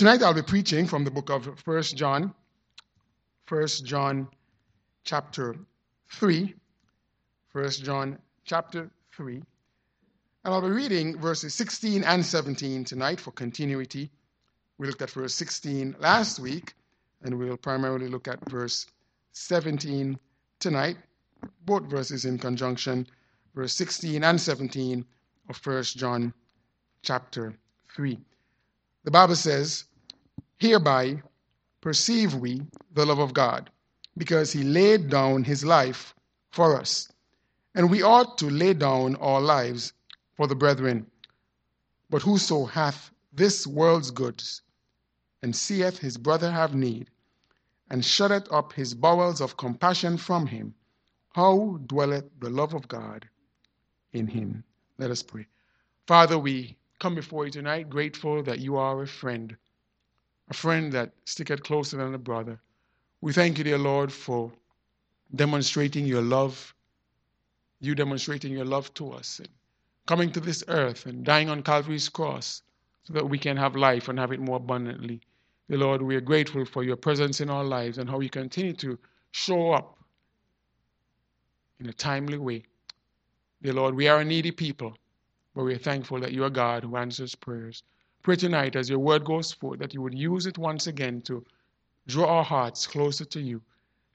Tonight I'll be preaching from the book of 1 John, 1 John chapter 3. 1 John chapter 3. And I'll be reading verses 16 and 17 tonight for continuity. We looked at verse 16 last week, and we'll primarily look at verse 17 tonight. Both verses in conjunction, verse 16 and 17 of 1 John chapter 3. The Bible says, Hereby perceive we the love of God, because he laid down his life for us. And we ought to lay down our lives for the brethren. But whoso hath this world's goods, and seeth his brother have need, and shutteth up his bowels of compassion from him, how dwelleth the love of God in him? Let us pray. Father, we come before you tonight grateful that you are a friend a friend that sticketh closer than a brother. We thank you, dear Lord, for demonstrating your love, you demonstrating your love to us, and coming to this earth and dying on Calvary's cross so that we can have life and have it more abundantly. Dear Lord, we are grateful for your presence in our lives and how you continue to show up in a timely way. Dear Lord, we are a needy people, but we are thankful that you are God who answers prayers. Pray tonight as your word goes forth that you would use it once again to draw our hearts closer to you.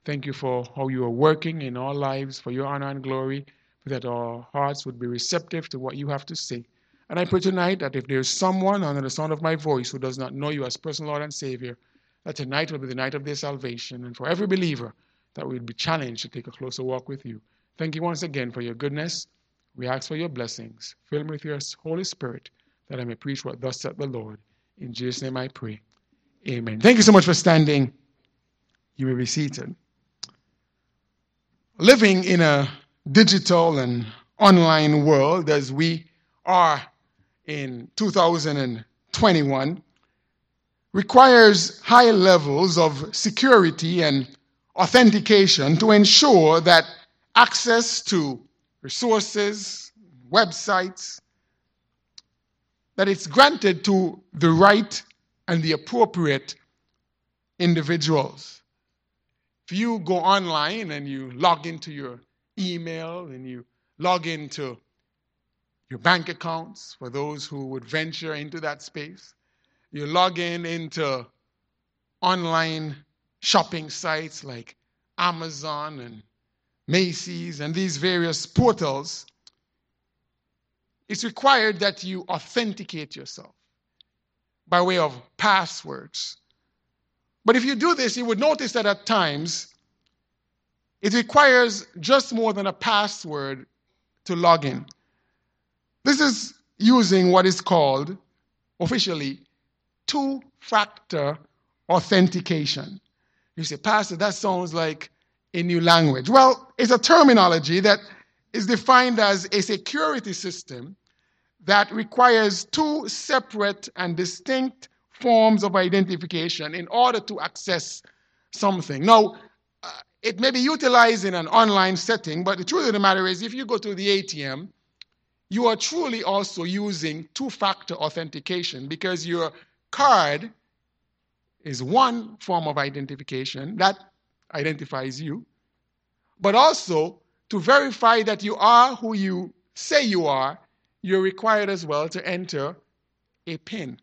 Thank you for how you are working in our lives for your honor and glory, that our hearts would be receptive to what you have to say. And I pray tonight that if there's someone under the sound of my voice who does not know you as personal Lord and Savior, that tonight will be the night of their salvation. And for every believer, that we would be challenged to take a closer walk with you. Thank you once again for your goodness. We ask for your blessings. Fill me with your Holy Spirit that I may preach what thus saith the Lord. In Jesus' name I pray. Amen. Thank you so much for standing. You may be seated. Living in a digital and online world as we are in 2021 requires high levels of security and authentication to ensure that access to resources, websites, that it's granted to the right and the appropriate individuals. If you go online and you log into your email and you log into your bank accounts for those who would venture into that space, you log in into online shopping sites like Amazon and Macy's and these various portals it's required that you authenticate yourself by way of passwords. But if you do this, you would notice that at times it requires just more than a password to log in. This is using what is called officially two factor authentication. You say, Pastor, that sounds like a new language. Well, it's a terminology that is defined as a security system that requires two separate and distinct forms of identification in order to access something. Now, uh, it may be utilized in an online setting, but the truth of the matter is, if you go to the ATM, you are truly also using two factor authentication because your card is one form of identification that identifies you, but also to verify that you are who you say you are, you're required as well to enter a PIN.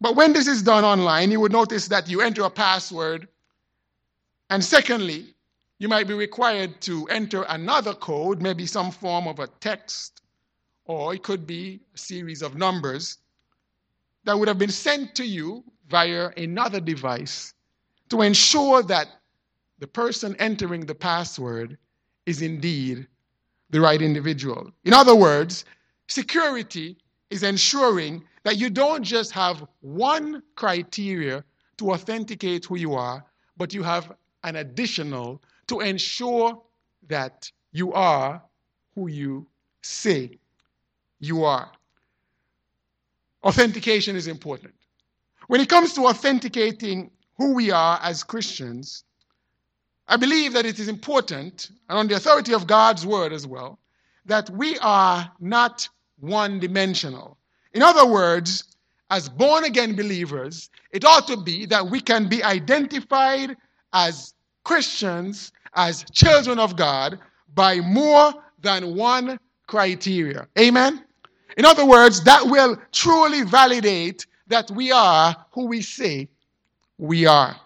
But when this is done online, you would notice that you enter a password. And secondly, you might be required to enter another code, maybe some form of a text, or it could be a series of numbers that would have been sent to you via another device to ensure that the person entering the password is indeed the right individual. In other words, security is ensuring that you don't just have one criteria to authenticate who you are, but you have an additional to ensure that you are who you say you are. Authentication is important. When it comes to authenticating who we are as Christians, I believe that it is important, and on the authority of God's word as well, that we are not one dimensional. In other words, as born again believers, it ought to be that we can be identified as Christians, as children of God, by more than one criteria. Amen? In other words, that will truly validate that we are who we say we are.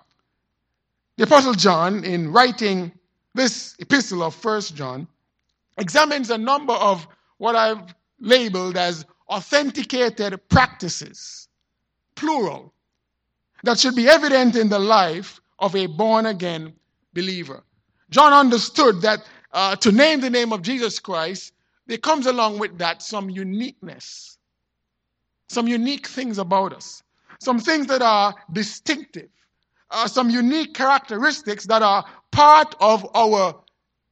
The Apostle John, in writing this epistle of First John, examines a number of what I've labeled as authenticated practices, plural, that should be evident in the life of a born again believer. John understood that uh, to name the name of Jesus Christ, there comes along with that some uniqueness, some unique things about us, some things that are distinctive, uh, some unique characteristics that are part of our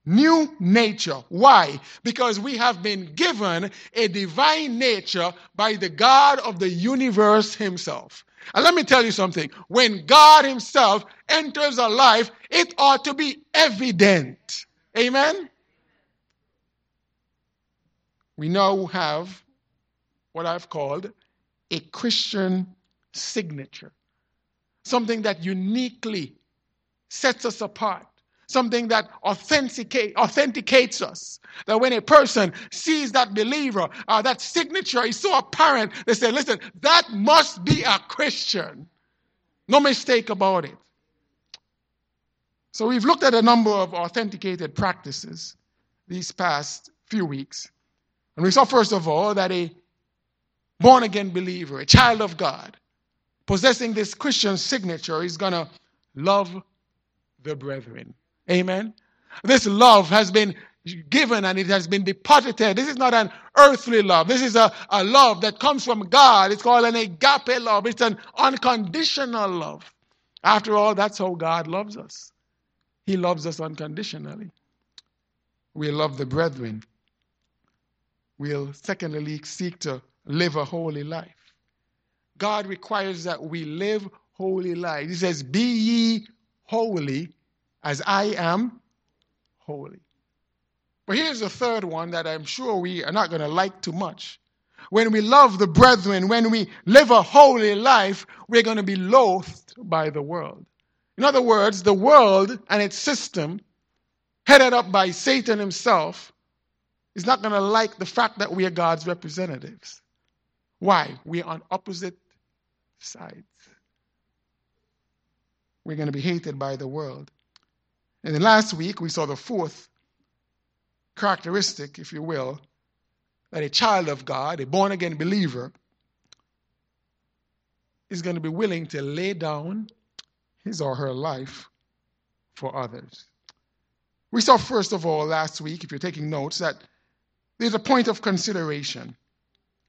new nature. Why? Because we have been given a divine nature by the God of the universe himself. And let me tell you something. When God himself enters a life, it ought to be evident. Amen? We now have what I've called a Christian signature. Something that uniquely sets us apart something that authenticate, authenticates us. That when a person sees that believer, uh, that signature is so apparent, they say, listen, that must be a Christian. No mistake about it. So we've looked at a number of authenticated practices these past few weeks. And we saw, first of all, that a born again believer, a child of God, possessing this Christian signature is going to love the brethren. Amen. This love has been given and it has been deposited. This is not an earthly love. This is a, a love that comes from God. It's called an agape love. It's an unconditional love. After all, that's how God loves us. He loves us unconditionally. We love the brethren. We'll secondly seek to live a holy life. God requires that we live holy lives. He says, Be ye holy as I am holy. But here's the third one that I'm sure we are not going to like too much. When we love the brethren, when we live a holy life, we're going to be loathed by the world. In other words, the world and its system, headed up by Satan himself, is not going to like the fact that we are God's representatives. Why? We're on opposite sides. We're going to be hated by the world. And then last week, we saw the fourth characteristic, if you will, that a child of God, a born again believer, is going to be willing to lay down his or her life for others. We saw, first of all, last week, if you're taking notes, that there's a point of consideration.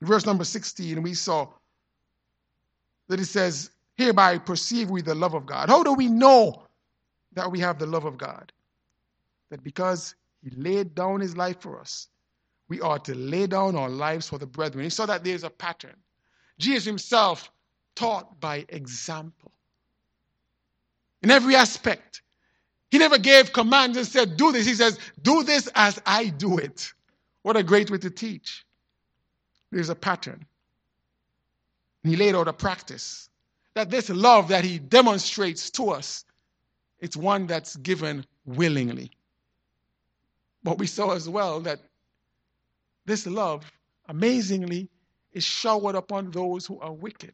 verse number 16, we saw that it says, Hereby perceive we the love of God. How do we know that we have the love of God. That because He laid down His life for us, we ought to lay down our lives for the brethren. He saw that there's a pattern. Jesus Himself taught by example. In every aspect. He never gave commands and said, Do this. He says, Do this as I do it. What a great way to teach. There's a pattern. He laid out a practice. That this love that he demonstrates to us it's one that's given willingly. But we saw as well that this love, amazingly, is showered upon those who are wicked.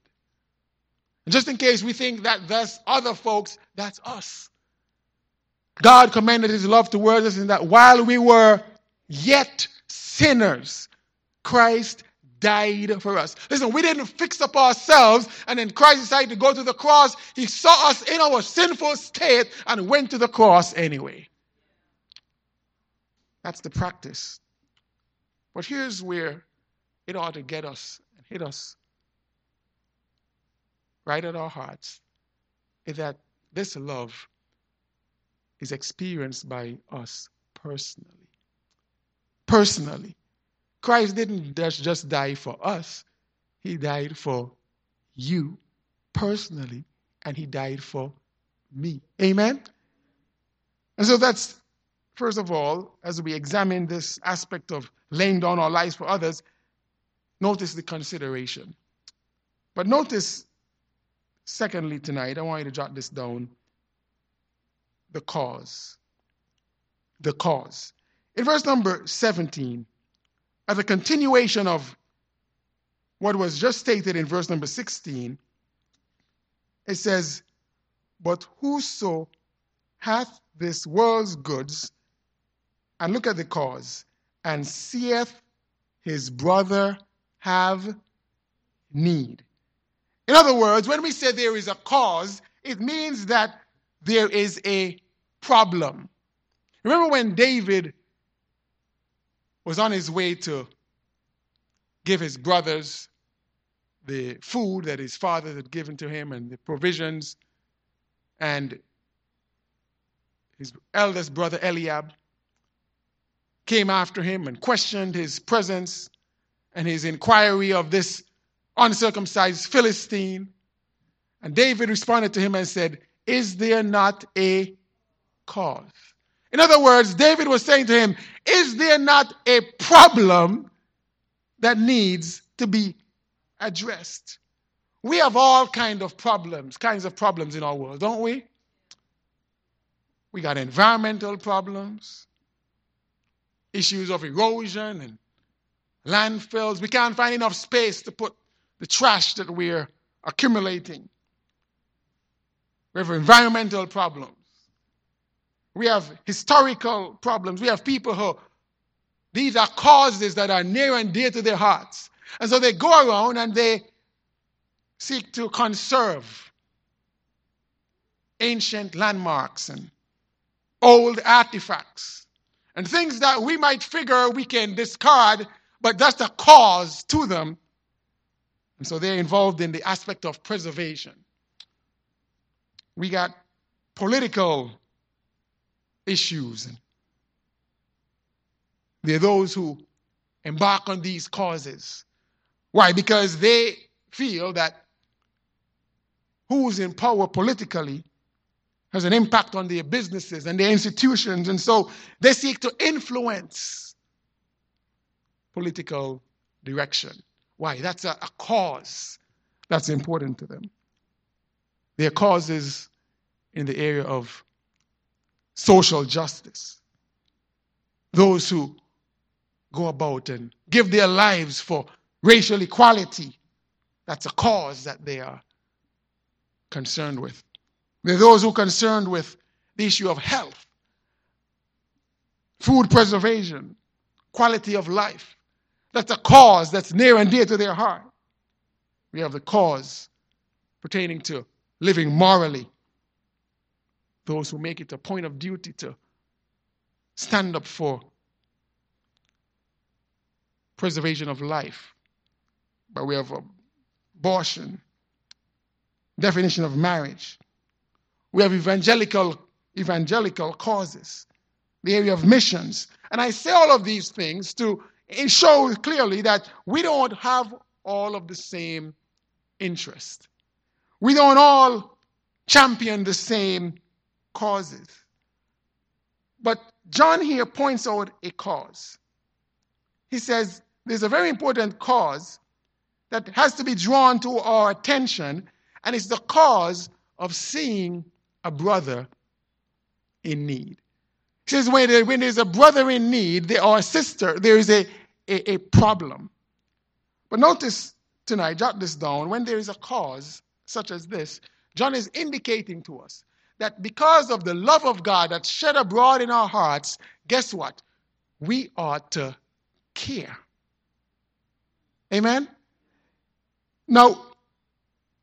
And just in case we think that that's other folks, that's us. God commended his love towards us in that while we were yet sinners, Christ died for us. Listen, we didn't fix up ourselves and then Christ decided to go to the cross. He saw us in our sinful state and went to the cross anyway. That's the practice. But here's where it ought to get us and hit us right at our hearts is that this love is experienced by us personally. Personally. Christ didn't just die for us, He died for you personally, and He died for me. Amen? And so that's, first of all, as we examine this aspect of laying down our lives for others, notice the consideration. But notice, secondly, tonight, I want you to jot this down the cause. The cause. In verse number 17, as a continuation of what was just stated in verse number 16, it says, But whoso hath this world's goods, and look at the cause, and seeth his brother have need. In other words, when we say there is a cause, it means that there is a problem. Remember when David was on his way to give his brothers the food that his father had given to him and the provisions, and his eldest brother Eliab came after him and questioned his presence and his inquiry of this uncircumcised Philistine. And David responded to him and said, Is there not a cause? In other words, David was saying to him, Is there not a problem that needs to be addressed? We have all kind of problems, kinds of problems in our world, don't we? We got environmental problems, issues of erosion and landfills. We can't find enough space to put the trash that we're accumulating. We have environmental problems. We have historical problems. We have people who, these are causes that are near and dear to their hearts. And so they go around and they seek to conserve ancient landmarks and old artifacts and things that we might figure we can discard, but that's the cause to them and so they're involved in the aspect of preservation. We got political issues. And there are those who embark on these causes. Why? Because they feel that who's in power politically has an impact on their businesses and their institutions. And so they seek to influence political direction. Why? That's a, a cause that's important to them. Their causes in the area of social justice. Those who go about and give their lives for racial equality, that's a cause that they are concerned with. There are those who are concerned with the issue of health, food preservation, quality of life. That's a cause that's near and dear to their heart. We have the cause pertaining to living morally. Those who make it a point of duty to stand up for preservation of life. But we have abortion, definition of marriage. We have evangelical evangelical causes, the area of missions. And I say all of these things to it shows clearly that we don't have all of the same interest. We don't all champion the same causes. But John here points out a cause. He says there's a very important cause that has to be drawn to our attention, and it's the cause of seeing a brother in need. He says when, there, when there's a brother in need there or a sister, there is a, a, a problem. But notice tonight, jot this down, when there is a cause such as this, John is indicating to us that because of the love of God that's shed abroad in our hearts, guess what? We ought to care. Amen? Now,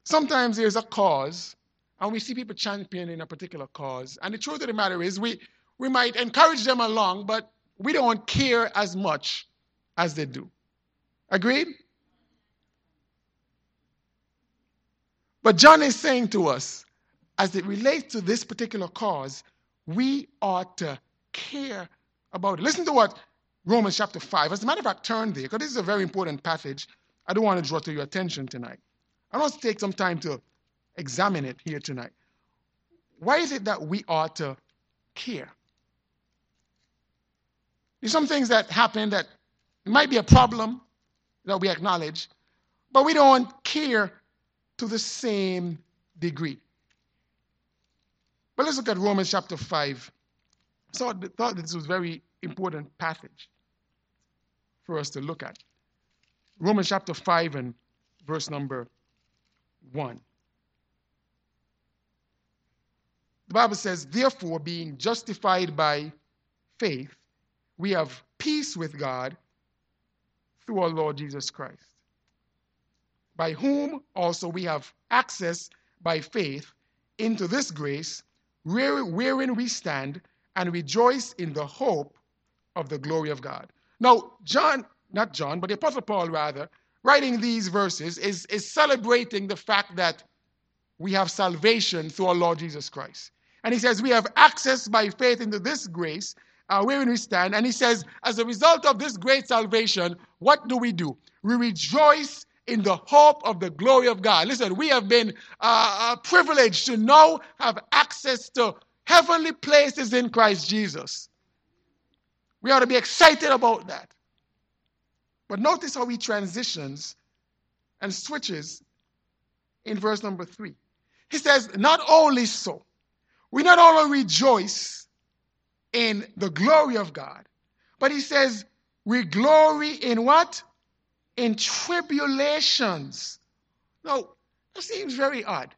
sometimes there's a cause, and we see people championing a particular cause. And the truth of the matter is, we, we might encourage them along, but we don't care as much as they do. Agreed? But John is saying to us, as it relates to this particular cause, we ought to care about it. Listen to what Romans chapter 5. As a matter of fact, turn there, because this is a very important passage. I don't want to draw to your attention tonight. I want to take some time to examine it here tonight. Why is it that we ought to care? There's some things that happen that might be a problem that we acknowledge, but we don't care to the same degree. But let's look at Romans chapter 5. So I thought this was a very important passage for us to look at. Romans chapter 5 and verse number 1. The Bible says, Therefore, being justified by faith, we have peace with God through our Lord Jesus Christ, by whom also we have access by faith into this grace wherein we stand and rejoice in the hope of the glory of God. Now, John, not John, but the Apostle Paul, rather, writing these verses, is, is celebrating the fact that we have salvation through our Lord Jesus Christ. And he says, We have access by faith into this grace uh, wherein we stand. And he says, As a result of this great salvation, what do we do? We rejoice in the hope of the glory of God. Listen, we have been uh, uh, privileged to now have access to heavenly places in Christ Jesus. We ought to be excited about that. But notice how he transitions and switches in verse number three. He says, Not only so, we not only rejoice in the glory of God, but he says, we glory in what? In tribulations. Now, that seems very odd.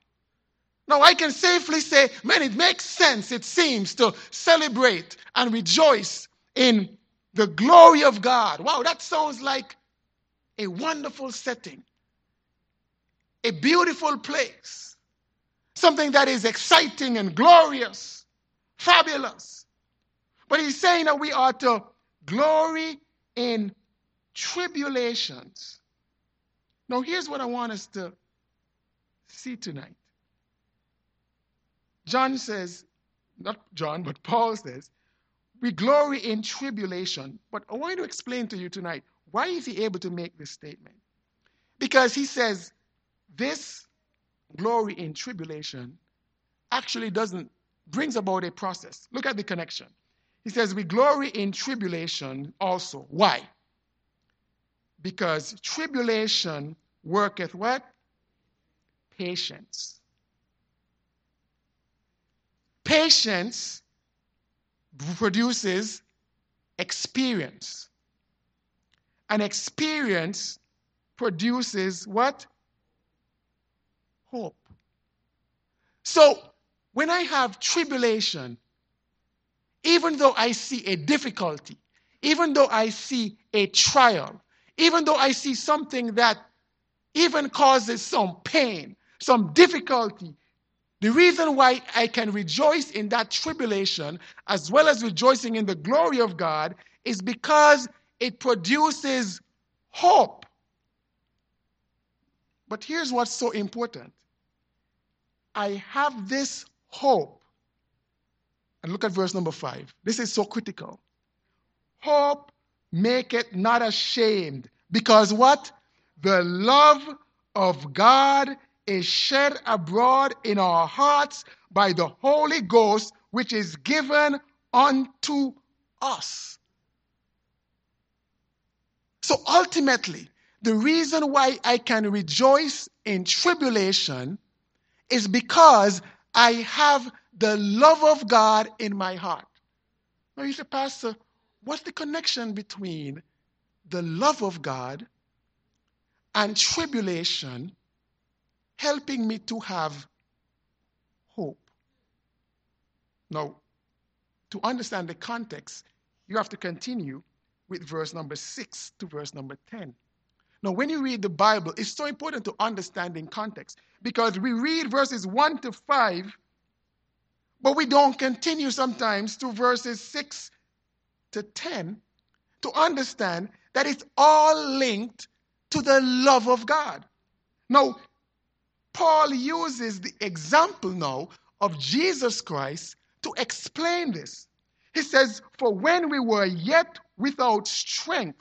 Now, I can safely say, man, it makes sense, it seems, to celebrate and rejoice in the glory of God. Wow, that sounds like a wonderful setting, a beautiful place something that is exciting and glorious, fabulous. But he's saying that we are to glory in tribulations. Now, here's what I want us to see tonight. John says, not John, but Paul says, we glory in tribulation. But I want to explain to you tonight why is he able to make this statement? Because he says, this glory in tribulation actually doesn't brings about a process. Look at the connection. He says, We glory in tribulation also. Why? Because tribulation worketh what? Patience. Patience produces experience. And experience produces what? hope. So when I have tribulation, even though I see a difficulty, even though I see a trial, even though I see something that even causes some pain, some difficulty, the reason why I can rejoice in that tribulation as well as rejoicing in the glory of God is because it produces hope. But here's what's so important I have this hope. And look at verse number five. This is so critical. Hope make it not ashamed. Because what? The love of God is shed abroad in our hearts by the Holy Ghost, which is given unto us. So ultimately, the reason why I can rejoice in tribulation is because I have the love of God in my heart. Now you say, Pastor, what's the connection between the love of God and tribulation helping me to have hope? Now, to understand the context, you have to continue with verse number 6 to verse number 10. Now, when you read the Bible, it's so important to understand in context because we read verses 1 to 5, but we don't continue sometimes to verses 6 to 10 to understand that it's all linked to the love of God. Now, Paul uses the example now of Jesus Christ to explain this. He says, For when we were yet without strength,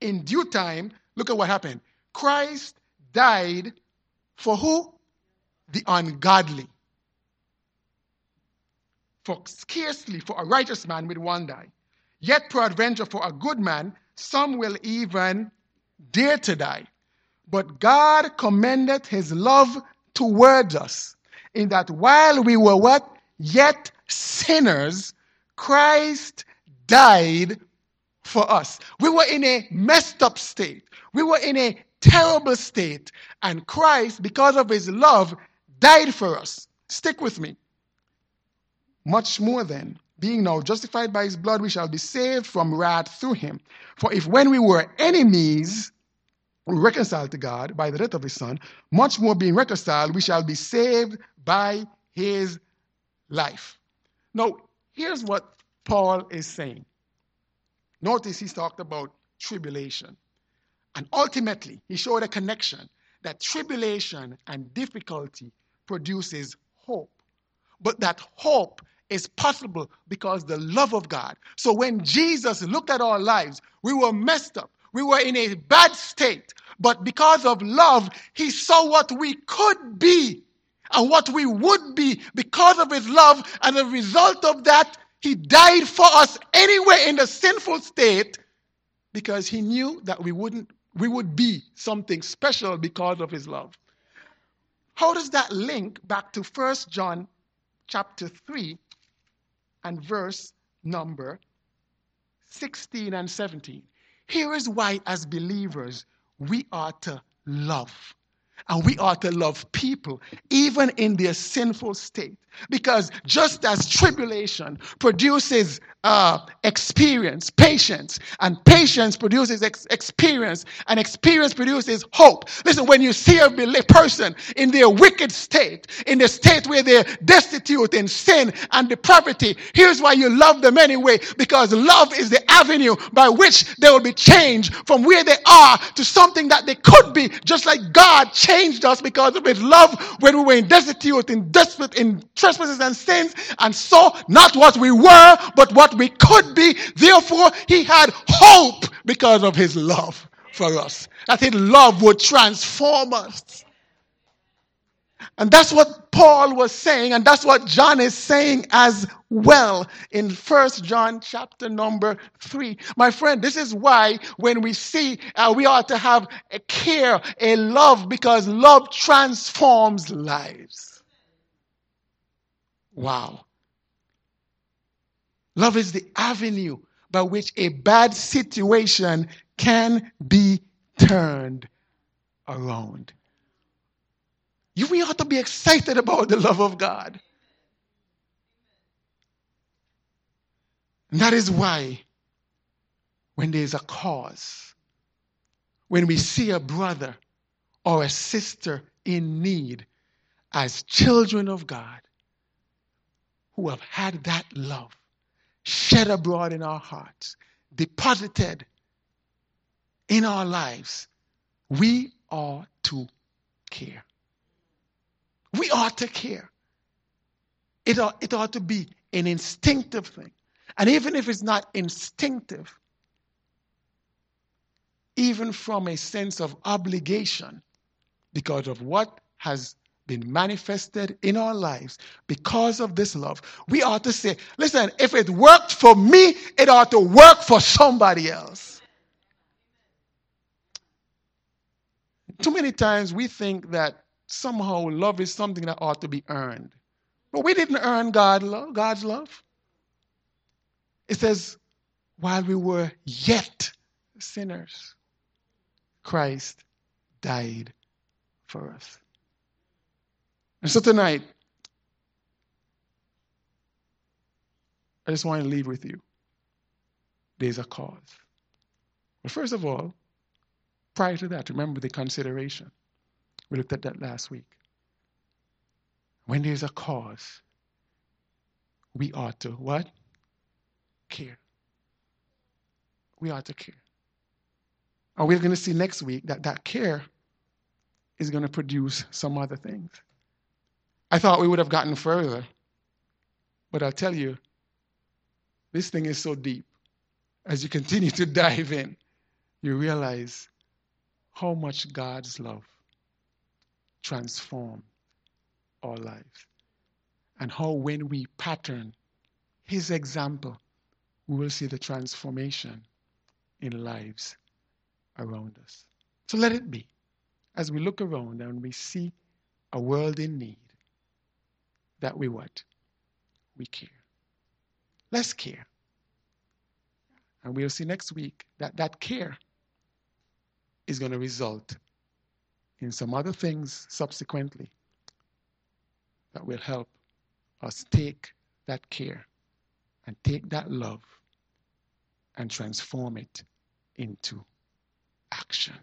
in due time, look at what happened. Christ died for who? The ungodly. For scarcely for a righteous man will one die. Yet peradventure for a good man, some will even dare to die. But God commended his love towards us in that while we were what? Yet sinners, Christ died for us. We were in a messed up state. We were in a terrible state. And Christ, because of his love, died for us. Stick with me. Much more then, being now justified by his blood, we shall be saved from wrath through him. For if when we were enemies, we reconciled to God by the death of his son, much more being reconciled, we shall be saved by his life. Now, here's what Paul is saying. Notice he's talked about tribulation. And ultimately, he showed a connection that tribulation and difficulty produces hope. But that hope is possible because the love of God. So when Jesus looked at our lives, we were messed up. We were in a bad state. But because of love, he saw what we could be and what we would be because of his love. And as a result of that, he died for us anyway in the sinful state because he knew that we wouldn't we would be something special because of his love. How does that link back to 1 John chapter 3 and verse number 16 and 17? Here is why, as believers, we are to love. And we are to love people, even in their sinful state. Because just as tribulation produces uh, experience, patience, and patience produces ex- experience, and experience produces hope. Listen, when you see a person in their wicked state, in the state where they're destitute in sin and depravity, here's why you love them anyway, because love is the avenue by which they will be changed from where they are to something that they could be, just like God changed us because of his love when we were in destitute, in desperate, in trespasses and sins, and so not what we were, but what we could be. Therefore, he had hope because of his love for us. That his love would transform us. And that's what Paul was saying, and that's what John is saying as well in First John chapter number 3. My friend, this is why when we see uh, we ought to have a care, a love, because love transforms lives. Wow. Love is the avenue by which a bad situation can be turned around. You, we ought to be excited about the love of God. And that is why, when there's a cause, when we see a brother or a sister in need, as children of God who have had that love, shed abroad in our hearts, deposited in our lives, we ought to care. We ought to care. It ought, it ought to be an instinctive thing. And even if it's not instinctive, even from a sense of obligation, because of what has been manifested in our lives because of this love, we ought to say, listen, if it worked for me, it ought to work for somebody else. Too many times we think that somehow love is something that ought to be earned. But we didn't earn God love, God's love. It says, while we were yet sinners, Christ died for us. And so tonight, I just want to leave with you. There's a cause. But first of all, prior to that, remember the consideration. We looked at that last week. When there's a cause, we ought to what? Care. We ought to care. And we're going to see next week that that care is going to produce some other things. I thought we would have gotten further. But I'll tell you, this thing is so deep. As you continue to dive in, you realize how much God's love transforms our lives. And how, when we pattern His example, we will see the transformation in lives around us. So let it be. as we look around and we see a world in need, that we what? We care. Let's care. And we'll see next week that that care is going to result in some other things subsequently that will help us take that care and take that love and transform it into action.